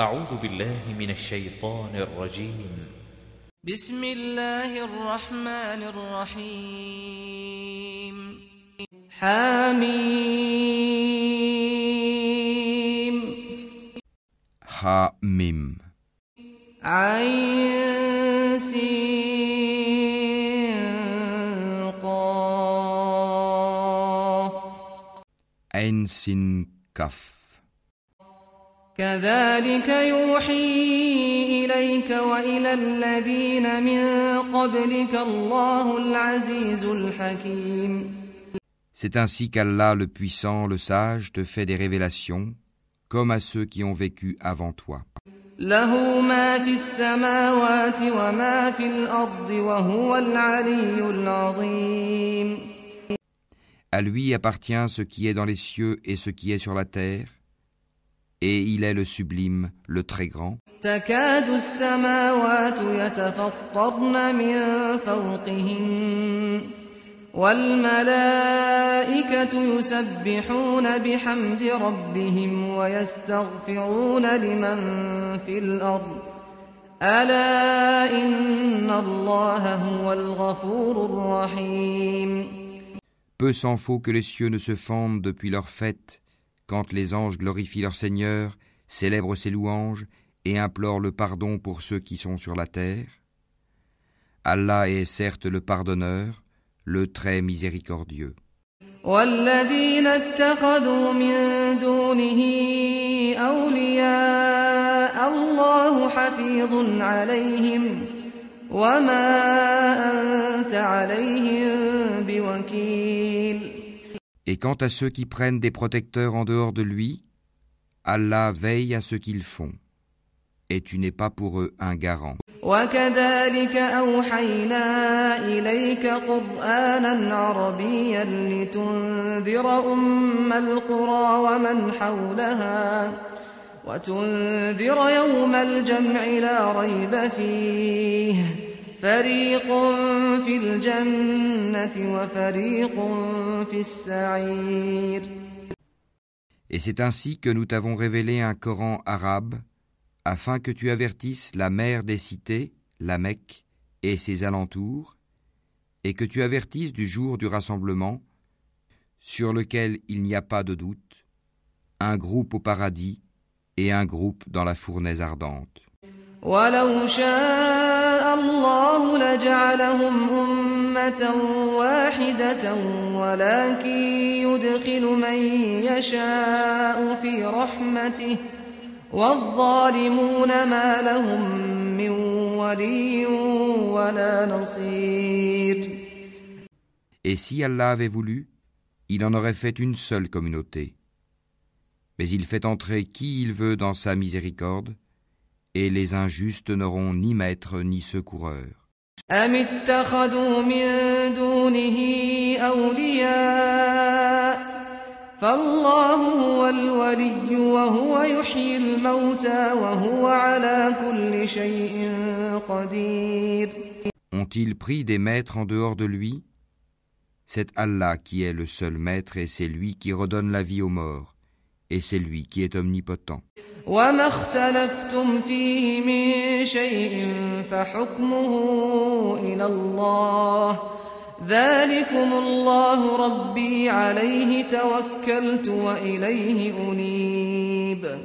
أعوذ بالله من الشيطان الرجيم بسم الله الرحمن الرحيم حميم Ha Mim. عين سين قاف Ein Sin Kaf. كذلك يوحي إليك وإلى الذين من قبلك الله العزيز الحكيم C'est ainsi qu'Allah le puissant, le sage, te fait des révélations, comme à ceux qui ont vécu avant toi. له ما في السماوات وما في الأرض وهو العلي العظيم À lui appartient ce qui est dans les cieux et ce qui est sur la terre, et il est le sublime, le très grand. تكاد السماوات يتفطرن من فوقهن والملائكة يسبحون بحمد ربهم ويستغفرون لمن في الأرض ألا إن الله هو الغفور الرحيم Peu s'en faut que les cieux ne se fendent depuis leur fête, quand les anges glorifient leur Seigneur, célèbrent ses louanges et implorent le pardon pour ceux qui sont sur la terre. Allah est certes le pardonneur, le très miséricordieux. والذين اتخذوا من دونه أولياء الله حفيظ عليهم وما أنت عليهم بوكيل Et quant à ceux qui prennent des protecteurs en dehors de lui, Allah veille à ce qu'ils font, et tu n'es pas pour eux un garant. وكذلك أوحينا إليك قرآنا عربيا لتنذر أم القرى ومن حولها وتنذر يوم الجمع لا ريب فيه فريق في الجنة وفريق في السعير Et c'est ainsi que nous t'avons révélé un Coran arabe, afin que tu avertisses la mère des cités, la Mecque, et ses alentours, et que tu avertisses du jour du rassemblement, sur lequel il n'y a pas de doute, un groupe au paradis et un groupe dans la fournaise ardente. ولو شاء الله لجعلهم أمة واحدة ولكن يدخل من يشاء في رحمته والظالمون ما لهم من ولي ولا نصير Et si Allah avait voulu, il en aurait fait une seule communauté. Mais il fait entrer qui il veut dans sa miséricorde, et les injustes n'auront ni maître ni secoureur. أم اتخذوا من دونه أولياء فالله هو الولي وهو يحيي الموتى وهو على كل شيء قدير Ont-ils pris des maîtres en dehors de lui C'est Allah qui est le seul maître et c'est lui qui redonne la vie aux morts, et c'est lui qui est omnipotent. وما اختلفتم فيه من شيء فحكمه إلى الله ذلكم الله ربي عليه توكلت وإليه أنيب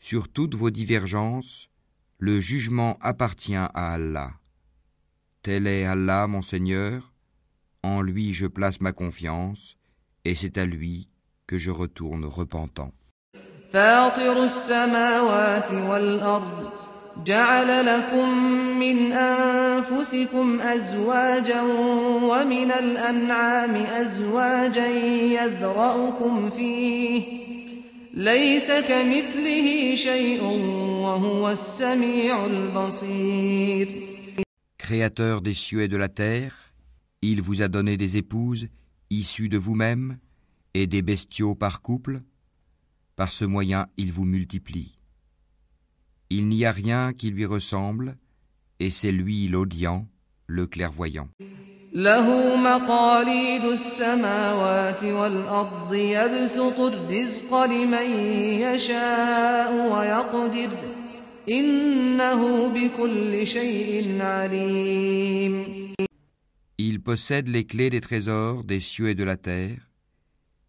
Sur toutes vos divergences, le jugement appartient à Allah. Tel est Allah mon Seigneur, en lui je place ma confiance, et c'est à lui que je retourne repentant. فاطر السماوات والأرض جعل لكم من أنفسكم أزواجا ومن الأنعام أزواجا يذرأكم فيه ليس كمثله شيء وهو السميع البصير Créateur des cieux et de la terre, il vous a donné des épouses issues de vous-même et des bestiaux par couple. Par ce moyen, il vous multiplie. Il n'y a rien qui lui ressemble, et c'est lui l'audient, le clairvoyant. له مقاليد السماوات والأرض يبسط الرزق لمن يشاء ويقدر إنه بكل شيء عليم Il possède les clés des trésors des cieux et de la terre.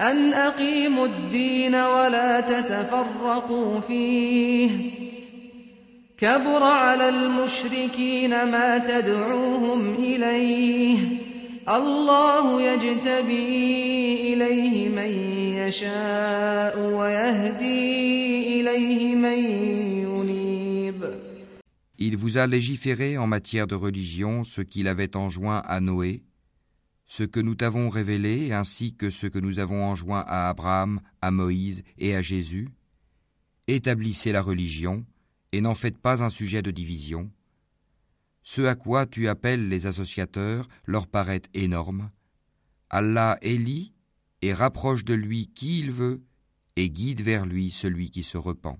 أن أقيموا الدين ولا تتفرقوا فيه. كبر على المشركين ما تدعوهم إليه. الله يجتبي إليه من يشاء ويهدي إليه من ينيب. Il vous a légiféré en matière de religion ce qu'il avait enjoint à Noé, ce que nous t'avons révélé ainsi que ce que nous avons enjoint à Abraham, à Moïse et à Jésus. Établissez la religion et n'en faites pas un sujet de division. Ce à quoi tu appelles les associateurs leur paraît énorme. Allah élit et rapproche de lui qui il veut et guide vers lui celui qui se repent.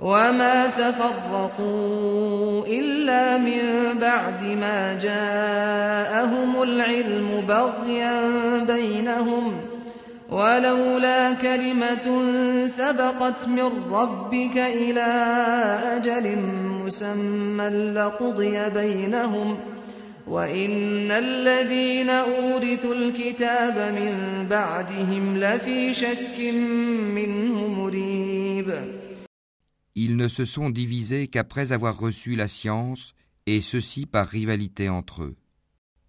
وما تفرقوا إلا من بعد ما جاءهم العلم بغيا بينهم ولولا كلمة سبقت من ربك إلى أجل مسمى لقضي بينهم وإن الذين أورثوا الكتاب من بعدهم لفي شك منه مريب Ils ne se sont divisés qu'après avoir reçu la science, et ceci par rivalité entre eux.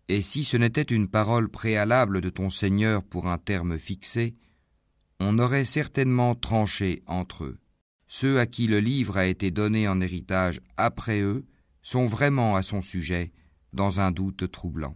Et si ce n'était une parole préalable de ton Seigneur pour un terme fixé, on aurait certainement tranché entre eux. Ceux à qui le livre a été donné en héritage après eux sont vraiment à son sujet dans un doute troublant.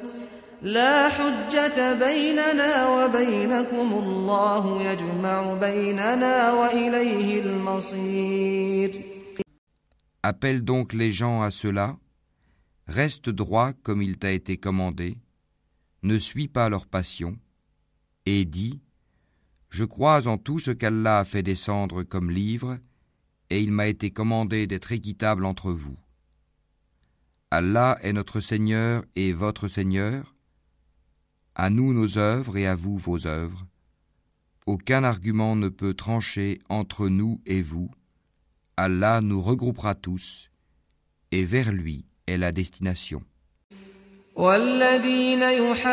لا حجة بيننا وبينكم الله يجمع بيننا وإليه المصير Appelle donc les gens à cela, reste droit comme il t'a été commandé, ne suis pas leur passion, et dis, Je crois en tout ce qu'Allah a fait descendre comme livre, et il m'a été commandé d'être équitable entre vous. Allah est notre Seigneur et votre Seigneur, à nous nos œuvres et à vous vos œuvres. Aucun argument ne peut trancher entre nous et vous. Allah nous regroupera tous, et vers lui est la destination. والذين يحاجون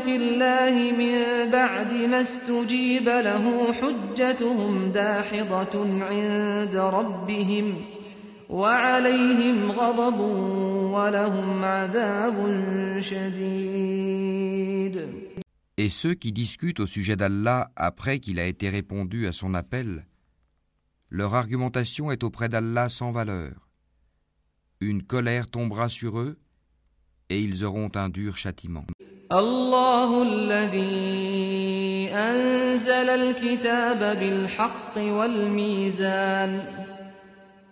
في الله من بعد ما استجيب له حجتهم داحضة عند ربهم وعليهم غضب ولهم عذاب شديد Et ceux qui discutent au sujet d'Allah après qu'il a été répondu à son appel, leur argumentation est auprès d'Allah sans valeur. Une colère tombera sur eux et ils auront un dur châtiment. الله الذي أنزل الكتاب بالحق والميزان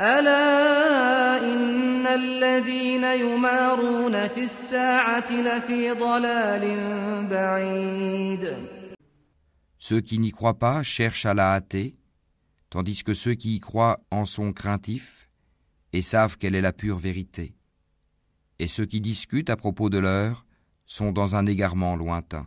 ألا إن الذين يمارون في الساعة لفي ضلال بعيد Ceux qui n'y croient pas cherchent à la hâter, tandis que ceux qui y croient en sont craintifs et savent quelle est la pure vérité. Et ceux qui discutent à propos de l'heure sont dans un égarement lointain.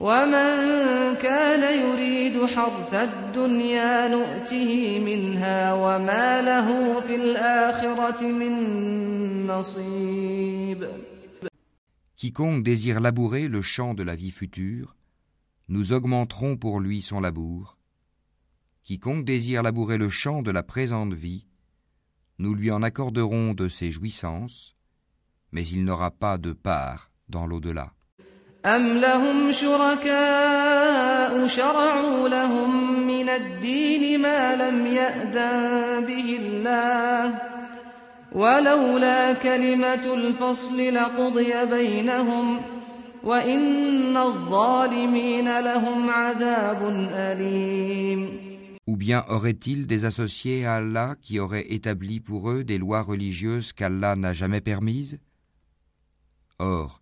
ومن كان يريد حرث الدنيا نؤته منها وما له في الآخرة من نصيب Quiconque désire labourer le champ de la vie future, nous augmenterons pour lui son labour. Quiconque désire labourer le champ de la présente vie, nous lui en accorderons de ses jouissances, mais il n'aura pas de part dans l'au-delà. أم لهم شركاء شرعوا لهم من الدين ما لم يأذن به الله ولولا كلمة الفصل لقضي بينهم وإن الظالمين لهم عذاب أليم Ou bien aurait-il des associés à Allah qui auraient établi pour eux des lois religieuses qu'Allah n'a jamais permises Or,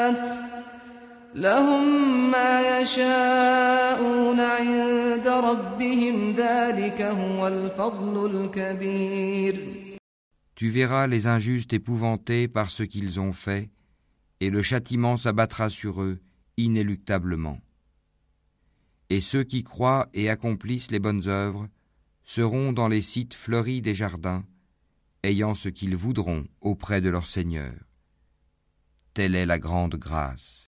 لهم ما يشاءون عند ربهم ذلك هو الفضل الكبير Tu verras les injustes épouvantés par ce qu'ils ont fait, et le châtiment s'abattra sur eux inéluctablement. Et ceux qui croient et accomplissent les bonnes œuvres seront dans les sites fleuris des jardins, ayant ce qu'ils voudront auprès de leur Seigneur. Telle est la grande grâce.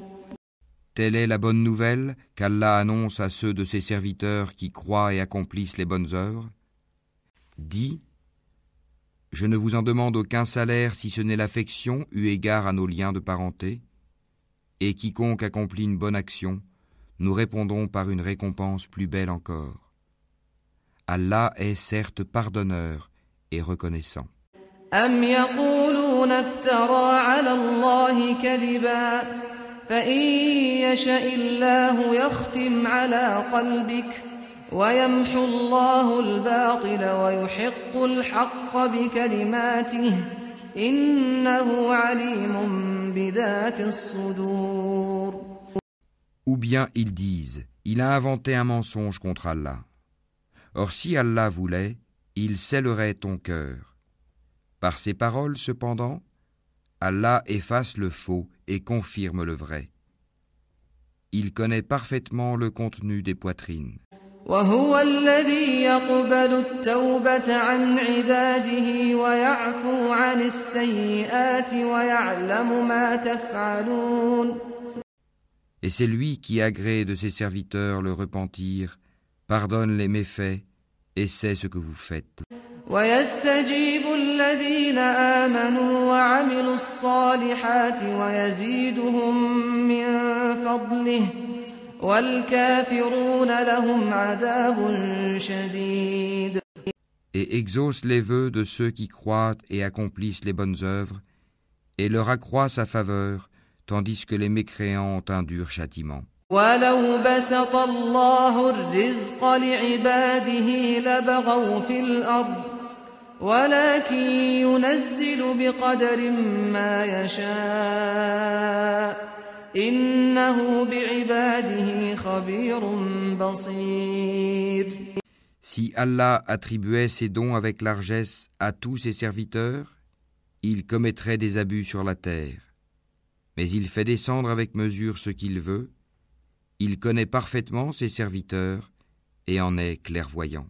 Telle est la bonne nouvelle qu'Allah annonce à ceux de ses serviteurs qui croient et accomplissent les bonnes œuvres. Dis, je ne vous en demande aucun salaire si ce n'est l'affection eu égard à nos liens de parenté, et quiconque accomplit une bonne action, nous répondons par une récompense plus belle encore. Allah est certes pardonneur et reconnaissant. أم يقولون افترى على الله كذبا فإن يشاء الله يختم على قلبك ويمحو الله الباطل ويحق الحق بكلماته إنه عليم بذات الصدور Ou bien ils disent, il a inventé un mensonge contre Allah. Or si Allah voulait, il scellerait ton cœur. Par ces paroles cependant, Allah efface le faux et confirme le vrai. Il connaît parfaitement le contenu des poitrines. وهو الذي يقبل التوبة عن عباده ويعفو عن السيئات ويعلم ما تفعلون Et c'est lui qui agrée de ses serviteurs le repentir, pardonne les méfaits et sait ce que vous faites. ويستجيب الذين آمنوا وعملوا الصالحات ويزيدهم من فضله والكافرون لهم عذاب شديد Et exauce les vœux de ceux qui croient et accomplissent les bonnes œuvres, et leur accroît sa faveur, tandis que les mécréants ont un dur châtiment. ولو بسط الله الرزق لعباده لبغوا في الأرض ولكن ينزل بقدر ما يشاء إنه بعباده خبير بصير Si Allah attribuait ses dons avec largesse à tous ses serviteurs, il commettrait des abus sur la terre. Mais il fait descendre avec mesure ce qu'il veut, il connaît parfaitement ses serviteurs et en est clairvoyant.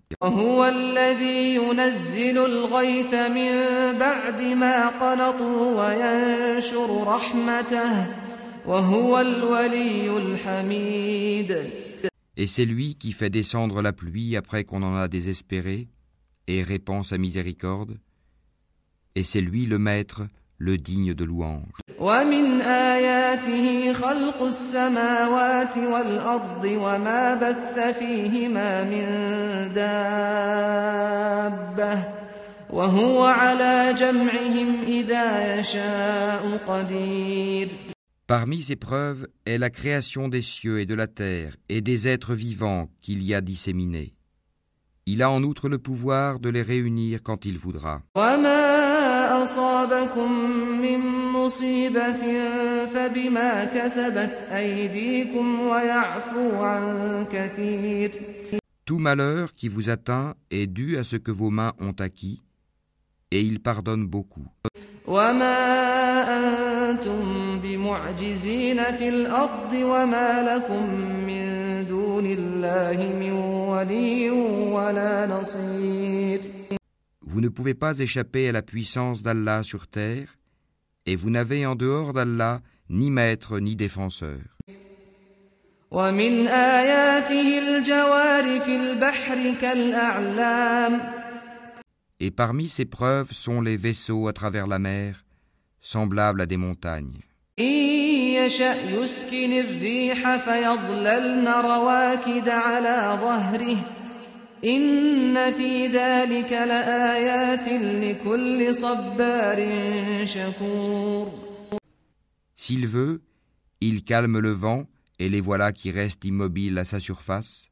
Et c'est lui qui fait descendre la pluie après qu'on en a désespéré et répand sa miséricorde. Et c'est lui le maître le digne de louange. ومن آياته خلق السماوات والأرض وما بث فيهما من دابة وهو على جمعهم إذا يشاء قدير Parmi ces preuves est la création des cieux et de la terre et des êtres vivants qu'il y a disséminés. Il a en outre le pouvoir de les réunir quand il voudra. وما أصابكم من مصيبة فبما كسبت أيديكم ويعفو عن كثير Tout malheur qui vous atteint est dû à ce que vos mains ont acquis, et il pardonne beaucoup. وما أنتم بمعجزين في الأرض وما لكم من دون الله من ولي ولا نصير Vous ne pouvez pas échapper à la puissance d'Allah sur terre, et vous n'avez en dehors d'Allah ni maître ni défenseur. ومن آياته الجوار في البحر كالأعلام Et parmi ces preuves sont les vaisseaux à travers la mer, semblables à des montagnes. إن يشأ يسكن الريح فيظللن رواكد على ظهره إن في ذلك لآيات لكل صبار شكور S'il veut, il calme le vent, et les voilà qui restent immobiles à sa surface.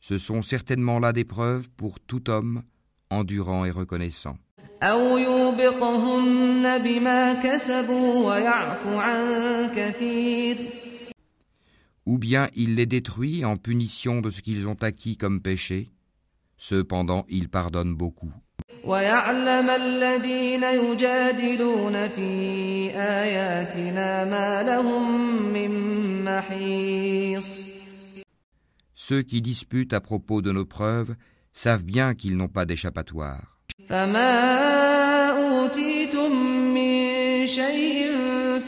Ce sont certainement là des preuves pour tout homme endurant et reconnaissant. أو يوبقهن بما كسبوا ويعفو عن كثير ou bien il les détruit en punition de ce qu'ils ont acquis comme péché. Cependant, il pardonne beaucoup. Ceux qui disputent à propos de nos preuves savent bien qu'ils n'ont pas d'échappatoire.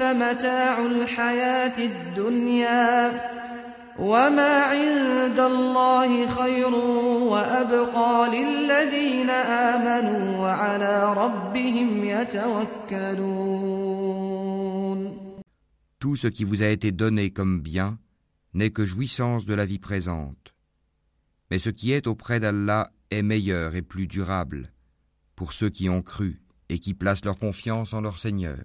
فما أوتيتم من شيء فمتاع الحياة الدنيا وما عند الله خير وأبقى للذين آمنوا وعلى ربهم يتوكلون Tout ce qui vous a été donné comme bien n'est que jouissance de la vie présente. Mais ce qui est auprès d'Allah est meilleur et plus durable pour ceux qui ont cru et qui placent leur confiance en leur Seigneur.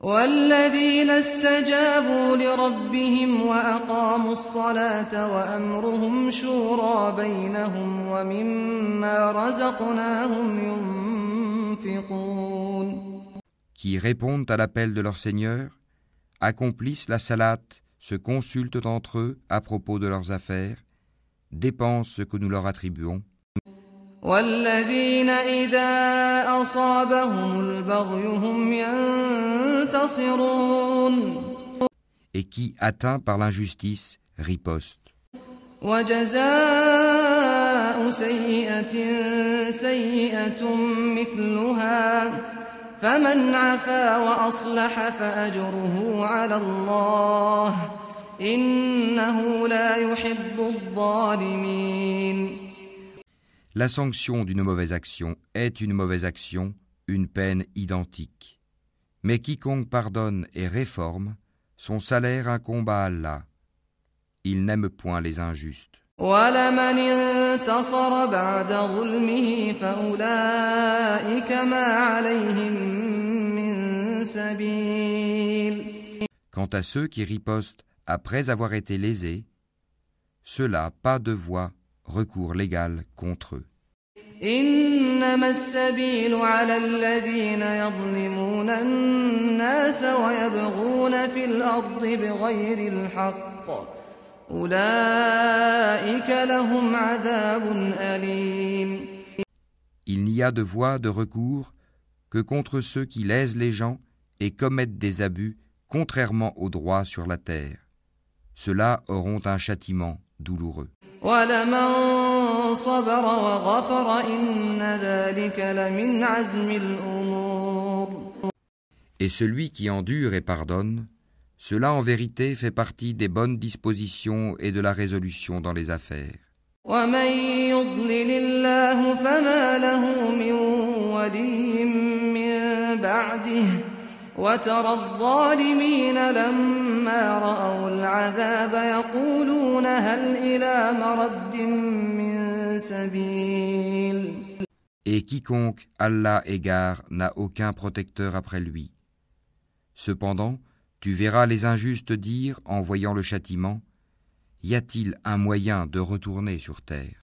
والذين استجابوا لربهم وأقاموا الصلاة وأمرهم شورى بينهم ومما رزقناهم ينفقون qui répondent à l'appel de leur Seigneur, accomplissent la salate, se consultent entre eux à propos de leurs affaires, dépensent ce que nous leur attribuons, والذين إذا أصابهم البغي هم ينتصرون. Et qui, atteints par l'injustice, ripostent. وجزاء سيئة سيئة مثلها. فمن عفا وأصلح فأجره على الله. إنه لا يحب الظالمين. La sanction d'une mauvaise action est une mauvaise action, une peine identique. Mais quiconque pardonne et réforme, son salaire incombe à Allah. Il n'aime point les injustes. Quant à ceux qui ripostent après avoir été lésés, ceux-là pas de voix recours légal contre eux. إنما السبيل على الذين يظلمون الناس ويبغون في الأرض بغير الحق أولئك لهم عذاب أليم Il n'y a de voie de recours que contre ceux qui lèsent les gens et commettent des abus contrairement au droit sur la terre. Ceux-là auront un châtiment douloureux. ولمن صبر وغفر إن ذلك لمن عزم الأمور Et celui qui endure et pardonne, cela en vérité fait partie des bonnes dispositions et de la résolution dans les affaires. ومن يضلل الله فما له من ولي من بعده وترى الظالمين لما رأوا العذاب يقولون هل إلى مرد من سبيل Et quiconque Allah égare n'a aucun protecteur après lui. Cependant, tu verras les injustes dire, en voyant le châtiment, Y a-t-il un moyen de retourner sur terre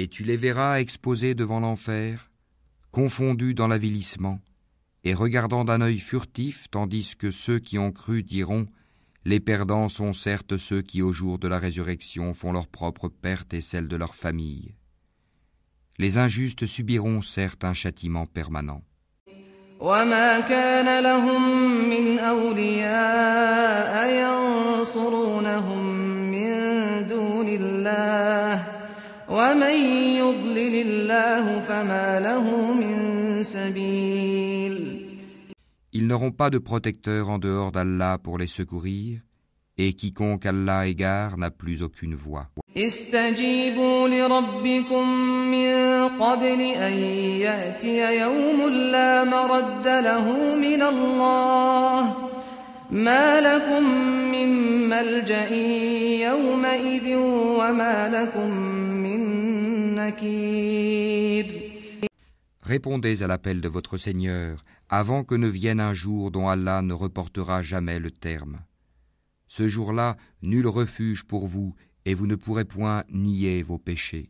Et tu les verras exposés devant l'enfer, confondus dans l'avilissement, et regardant d'un œil furtif, tandis que ceux qui ont cru diront Les perdants sont certes ceux qui, au jour de la résurrection, font leur propre perte et celle de leur famille. Les injustes subiront certes un châtiment permanent. وما كان لهم من أولياء ينصرونهم ومن يضلل الله فما له من سبيل Ils n'auront pas de protecteur en dehors d'Allah pour les secourir, et quiconque Allah égare n'a plus aucune voix. استجيبوا لربكم من قبل أن يأتي يوم لا مرد له من الله ما لكم من ملجأ يومئذ وما لكم من نكير Répondez à l'appel de votre Seigneur avant que ne vienne un jour dont Allah ne reportera jamais le terme. Ce jour-là, nul refuge pour vous et vous ne pourrez point nier vos péchés.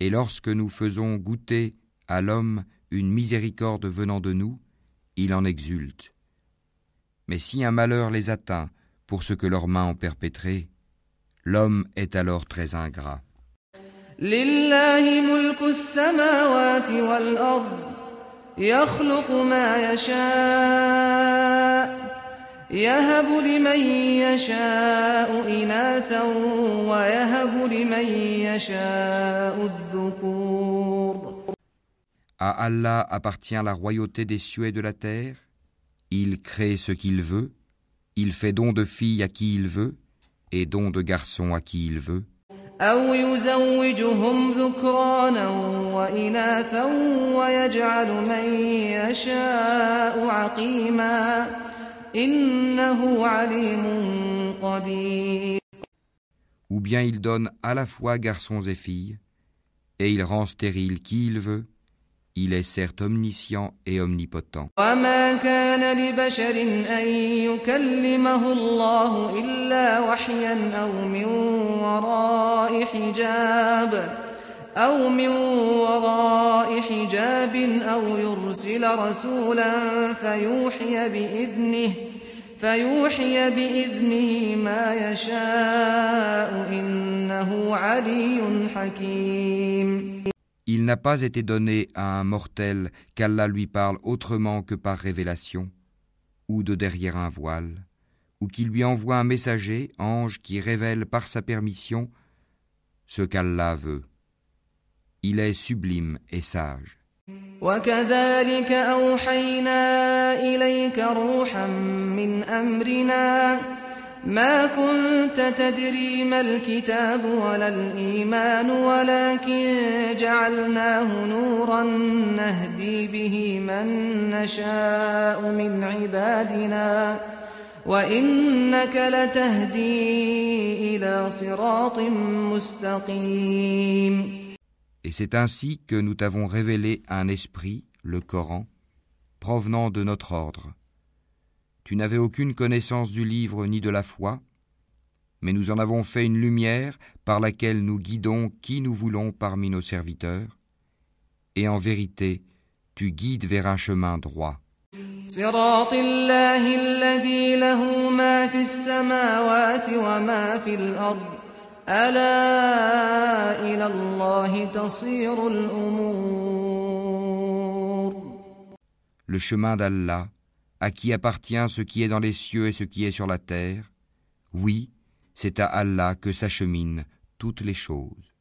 et lorsque nous faisons goûter à l'homme une miséricorde venant de nous, il en exulte. Mais si un malheur les atteint pour ce que leurs mains ont perpétré, l'homme est alors très ingrat. يهب لمن يشاء إناثا ويهب لمن يشاء الذكور À Allah appartient la royauté des cieux et de la terre. Il crée ce qu'il veut. Il fait don de filles à qui il veut et don de garçons à qui il veut. أو يزوجهم ذكرانا وإناثا ويجعل من يشاء عقيما إنه عليم قدير Ou bien il donne à la fois garçons et filles, et il rend stérile qui il veut. Il est certes omniscient et omnipotent. وما كان لبشر أن يكلمه الله إلا وحيا أو من وراء حجاب أو من وراء حجاب أو يرسل رسولا فيوحي بإذنه فيوحي بإذنه ما يشاء إنه علي حكيم Il n'a pas été donné à un mortel qu'Allah lui parle autrement que par révélation, ou de derrière un voile, ou qu'il lui envoie un messager, ange, qui révèle par sa permission ce qu'Allah veut. Il est sublime et sage. وكذلك أوحينا إليك روحا من أمرنا ما كنت تدري ما الكتاب ولا الإيمان ولكن جعلناه نورا نهدي به من نشاء من عبادنا وإنك لتهدي إلى صراط مستقيم Et c'est ainsi que nous t'avons révélé un esprit, le Coran, provenant de notre ordre. Tu n'avais aucune connaissance du livre ni de la foi, mais nous en avons fait une lumière par laquelle nous guidons qui nous voulons parmi nos serviteurs, et en vérité, tu guides vers un chemin droit. صراط الله الذي له ما في السماوات وما في الأرض ألا إلى الله تصير الأمور Le chemin d'Allah, à qui appartient ce qui est dans les cieux et ce qui est sur la terre, oui, c'est à Allah que s'acheminent toutes les choses.